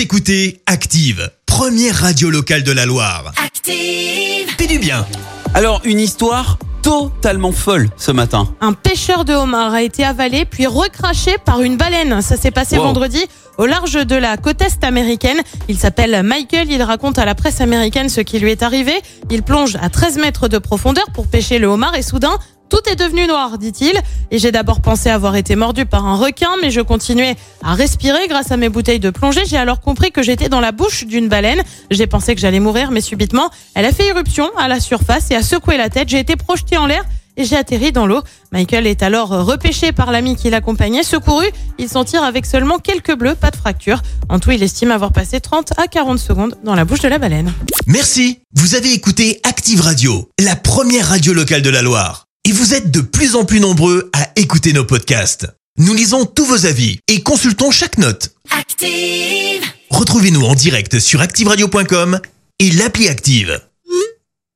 Vous écoutez Active, première radio locale de la Loire. Active. Fais du bien. Alors, une histoire totalement folle ce matin. Un pêcheur de homard a été avalé puis recraché par une baleine. Ça s'est passé Wow. vendredi au large de la côte est américaine. Il s'appelle Michael. Il raconte à la presse américaine ce qui lui est arrivé. Il plonge à 13 mètres de profondeur pour pêcher le homard et soudain, tout est devenu noir, dit-il. Et j'ai d'abord pensé avoir été mordu par un requin, mais je continuais à respirer grâce à mes bouteilles de plongée. J'ai alors compris que j'étais dans la bouche d'une baleine. J'ai pensé que j'allais mourir, mais subitement, elle a fait irruption à la surface et a secoué la tête. J'ai été projeté en l'air et j'ai atterri dans l'eau. Michael est alors repêché par l'ami qui l'accompagnait. Secouru, il s'en tire avec seulement quelques bleus, pas de fracture. En tout, il estime avoir passé 30 à 40 secondes dans la bouche de la baleine. Merci. Vous avez écouté Active Radio, la première radio locale de la Loire. Et vous êtes de plus en plus nombreux à écouter nos podcasts. Nous lisons tous vos avis et consultons chaque note. Active. Retrouvez-nous en direct sur activeradio.com et l'appli Active.